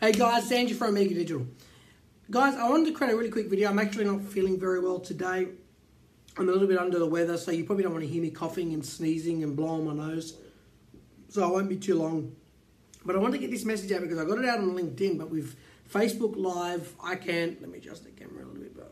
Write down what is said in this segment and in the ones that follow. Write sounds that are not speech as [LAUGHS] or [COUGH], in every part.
Hey guys, Andrew from Omega Digital. Guys, I wanted to create a really quick video. I'm actually not feeling very well today. I'm a little bit under the weather, so you probably don't want to hear me coughing and sneezing and blowing my nose. So I won't be too long. But I want to get this message out because I got it out on LinkedIn, but with Facebook Live, I can't. let me adjust the camera a little bit better.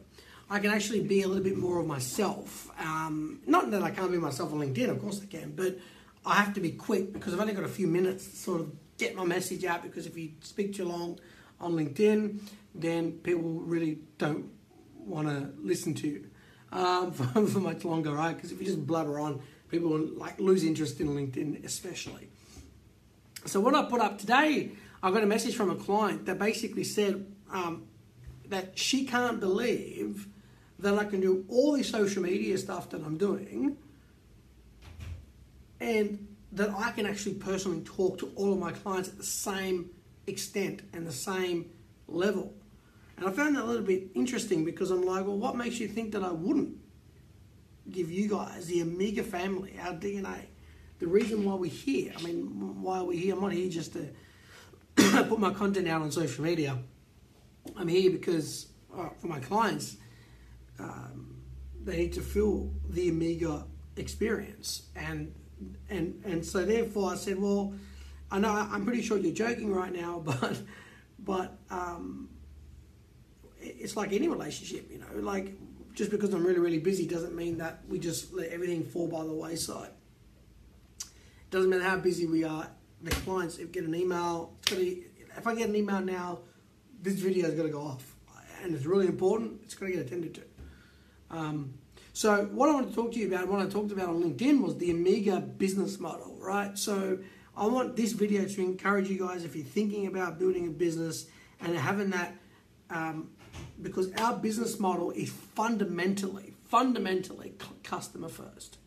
I can actually be a little bit more of myself. Um, not that I can't be myself on LinkedIn, of course I can, but I have to be quick because I've only got a few minutes to sort of get my message out because if you speak too long on LinkedIn, then people really don't want to listen to you um, [LAUGHS] for, for, much longer, right? Because if you just blabber on, people will like lose interest in LinkedIn, especially. So what I put up today, I got a message from a client that basically said um, that she can't believe that I can do all this social media stuff that I'm doing and that I can actually personally talk to all of my clients at the same extent and the same level. And I found that a little bit interesting because I'm like, well, what makes you think that I wouldn't give you guys, the Omega family, our DNA, the reason why we're here? I mean, why are we here? I'm not here just to [COUGHS] put my content out on social media. I'm here because uh, for my clients, um, they need to feel the Omega experience and and and so therefore I said, well, I know I'm pretty sure you're joking right now, [LAUGHS] but but um, it's like any relationship, you know, like just because I'm really really busy doesn't mean that we just let everything fall by the wayside. Doesn't matter how busy we are. The clients if get an email, if I get an email now, this video is going to go off, and it's really important. It's going to get attended to. Um, so what I want to talk to you about, what I talked about on LinkedIn was the Omega business model, right? So I want this video to encourage you guys if you're thinking about building a business and having that, um, because our business model is fundamentally, fundamentally customer first.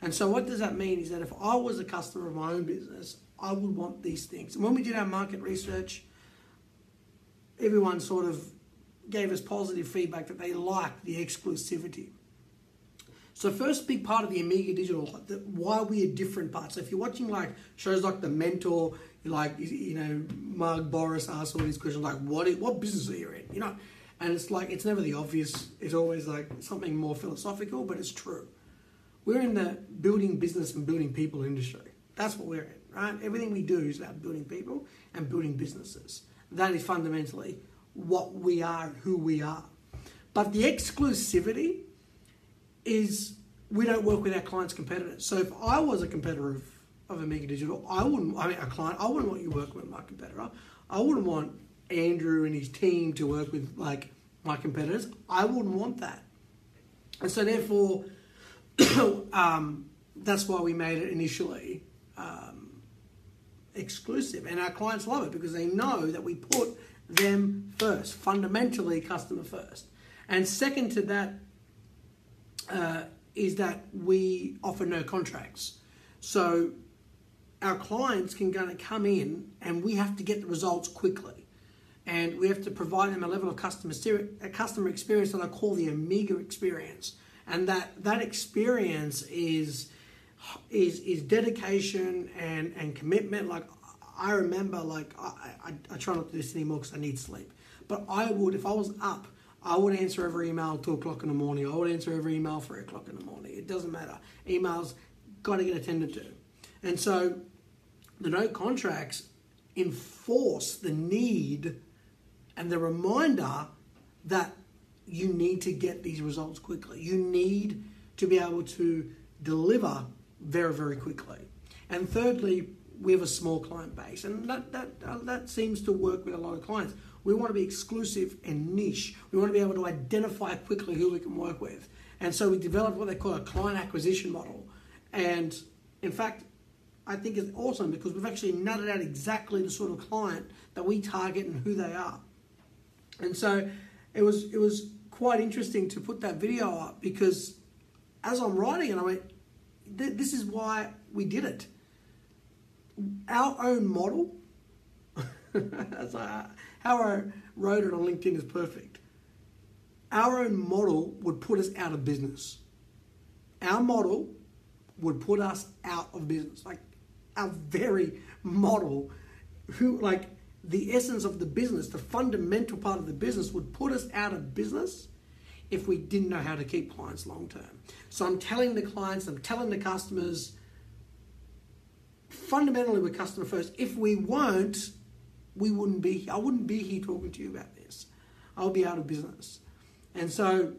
And so what does that mean is that if I was a customer of my own business, I would want these things. And when we did our market research, everyone sort of gave us positive feedback that they liked the exclusivity. So first big part of the Omega Digital, why we are different parts. So if you're watching like shows like The Mentor, like you know Mark Bouris asks all these questions like what what business are you in, you know, and it's like it's never the obvious. It's always like something more philosophical, but it's true. We're in the building business and building people industry. That's what we're in, right? Everything we do is about building people and building businesses. That is fundamentally what we are, who we are. But the exclusivity is we don't work with our clients' competitors. So if I was a competitor of, of Omega Digital, I wouldn't, I mean, a client, I wouldn't want you working with my competitor. I wouldn't want Andrew and his team to work with like my competitors. I wouldn't want that. And so therefore, [COUGHS] um, that's why we made it initially um, exclusive. And our clients love it because they know that we put them first, fundamentally customer first. And second to that, uh, is that we offer no contracts. So our clients can kind of come in and we have to get the results quickly. And we have to provide them a level of customer, a customer experience that I call the Omega experience. And that, that experience is, is, is dedication and, and commitment. Like I remember, like I, I, I try not to do this anymore because I need sleep. But I would, if I was up I would answer every email at 2 o'clock in the morning. I would answer every email 3 o'clock in the morning. It doesn't matter. Emails got to get attended to. And so the no contracts enforce the need and the reminder that you need to get these results quickly. You need to be able to deliver very, very quickly. And thirdly, we have a small client base, and that, that, uh, that seems to work with a lot of clients. We want to be exclusive and niche. We want to be able to identify quickly who we can work with. And so we developed what they call a client acquisition model. And in fact, I think it's awesome because we've actually nutted out exactly the sort of client that we target and who they are. And so it was it was quite interesting to put that video up because as I'm writing it, I went, this is why we did it. Our own model [LAUGHS] how I wrote it on LinkedIn is perfect. Our own model would put us out of business. Our model would put us out of business. Like our very model, who like the essence of the business, the fundamental part of the business, would put us out of business if we didn't know how to keep clients long term. So I'm telling the clients, I'm telling the customers, fundamentally we're customer first. If we weren't, we wouldn't be I wouldn't be here talking to you about this. I'll be out of business. And so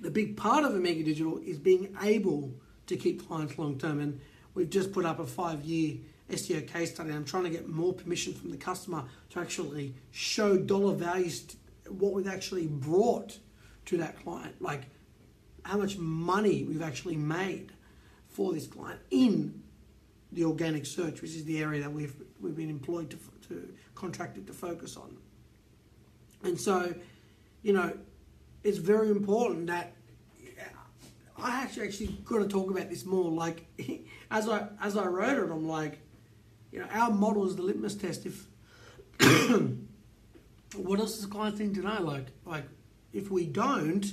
the big part of Omega Digital is being able to keep clients long term. And we've just put up a five year SEO case study. I'm trying to get more permission from the customer to actually show dollar values, what we've actually brought to that client, like how much money we've actually made for this client in the organic search, which is the area that we've we've been employed to, to contracted to focus on. And so, you know, it's very important that I actually actually got to talk about this more. Like [LAUGHS] as I as I wrote it, I'm like, you know, our model is the litmus test. If [COUGHS] what else does clients need to know? Like like if we don't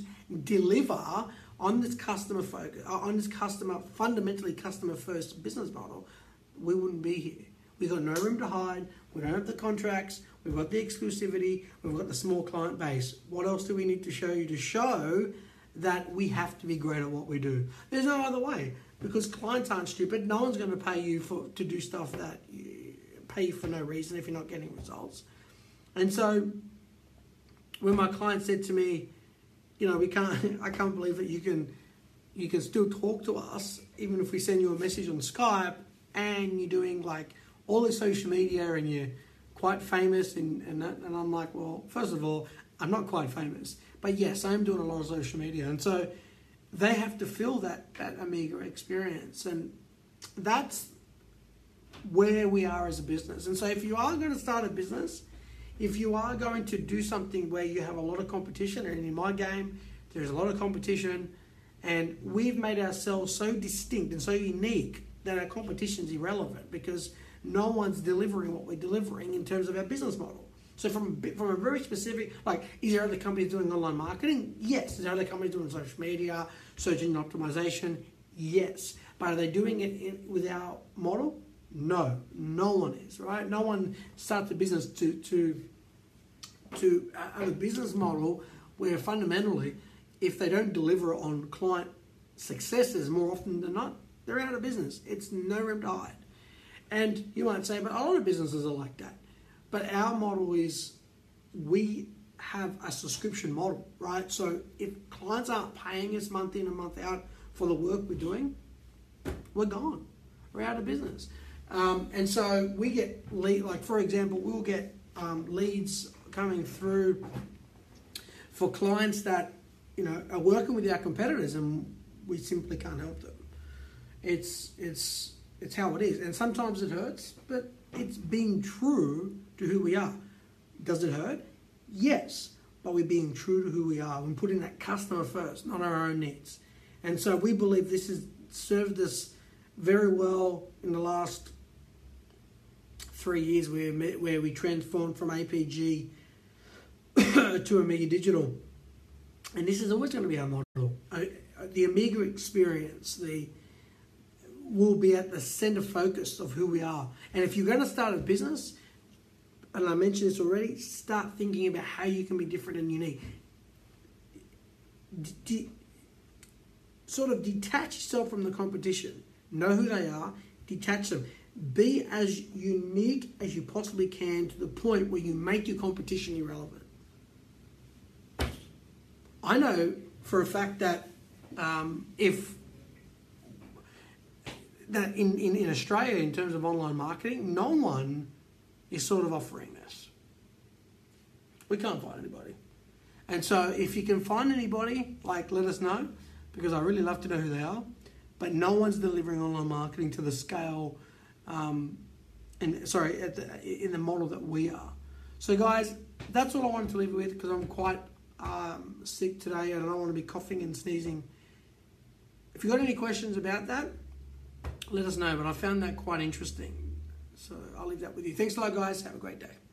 deliver on this customer focus, on this customer fundamentally customer first business model, we wouldn't be here. We've got no room to hide. We don't have the contracts. We've got the exclusivity. We've got the small client base. What else do we need to show you to show that we have to be great at what we do? There's no other way because clients aren't stupid. No one's going to pay you for to do stuff that you, pay you for no reason if you're not getting results. And so when my client said to me, you know, we can't, [LAUGHS] I can't believe that you can, you can still talk to us even if we send you a message on Skype and you're doing like all the social media and you're quite famous and, and, that, and I'm like, well, first of all, I'm not quite famous, but yes, I'm doing a lot of social media. And so they have to feel that, that Omega experience. And that's where we are as a business. And so if you are going to start a business, if you are going to do something where you have a lot of competition, and in my game, there's a lot of competition, and we've made ourselves so distinct and so unique that our competition is irrelevant because no one's delivering what we're delivering in terms of our business model. So from from a very specific, like, is there other companies doing online marketing? Yes. Is there other companies doing social media, search engine optimization? Yes. But are they doing it in, with our model? No, no one is right. No one starts a business to to to uh, have a business model where fundamentally, if they don't deliver on client successes more often than not, they're out of business. It's no room to hide. And you might say, but a lot of businesses are like that. But our model is we have a subscription model, right? So if clients aren't paying us month in and month out for the work we're doing, we're gone. We're out of business. Um, and so we get lead, like for example, we'll get um, leads coming through for clients that you know are working with our competitors, and we simply can't help them. It's it's it's how it is, and sometimes it hurts, but it's being true to who we are. Does it hurt? Yes, but we're being true to who we are. We're putting that customer first, not our own needs. And so we believe this has served us very well in the last three years where, where we transformed from APG [COUGHS] to Omega Digital. And this is always going to be our model. The Omega experience, the will be at the center focus of who we are. And if you're going to start a business, and I mentioned this already, start thinking about how you can be different and unique. De- sort of detach yourself from the competition. Know who they are, detach them. Be as unique as you possibly can to the point where you make your competition irrelevant. I know for a fact that um, if that in, in, in Australia, in terms of online marketing, no one is sort of offering this. We can't find anybody. And so if you can find anybody, like let us know, because I really love to know who they are. But no one's delivering online marketing to the scale, um, and sorry, the, in the model that we are. So guys, that's all I wanted to leave you with because I'm quite um, sick today and I don't want to be coughing and sneezing. If you've got any questions about that, let us know. But I found that quite interesting. So I'll leave that with you. Thanks a lot, guys. Have a great day.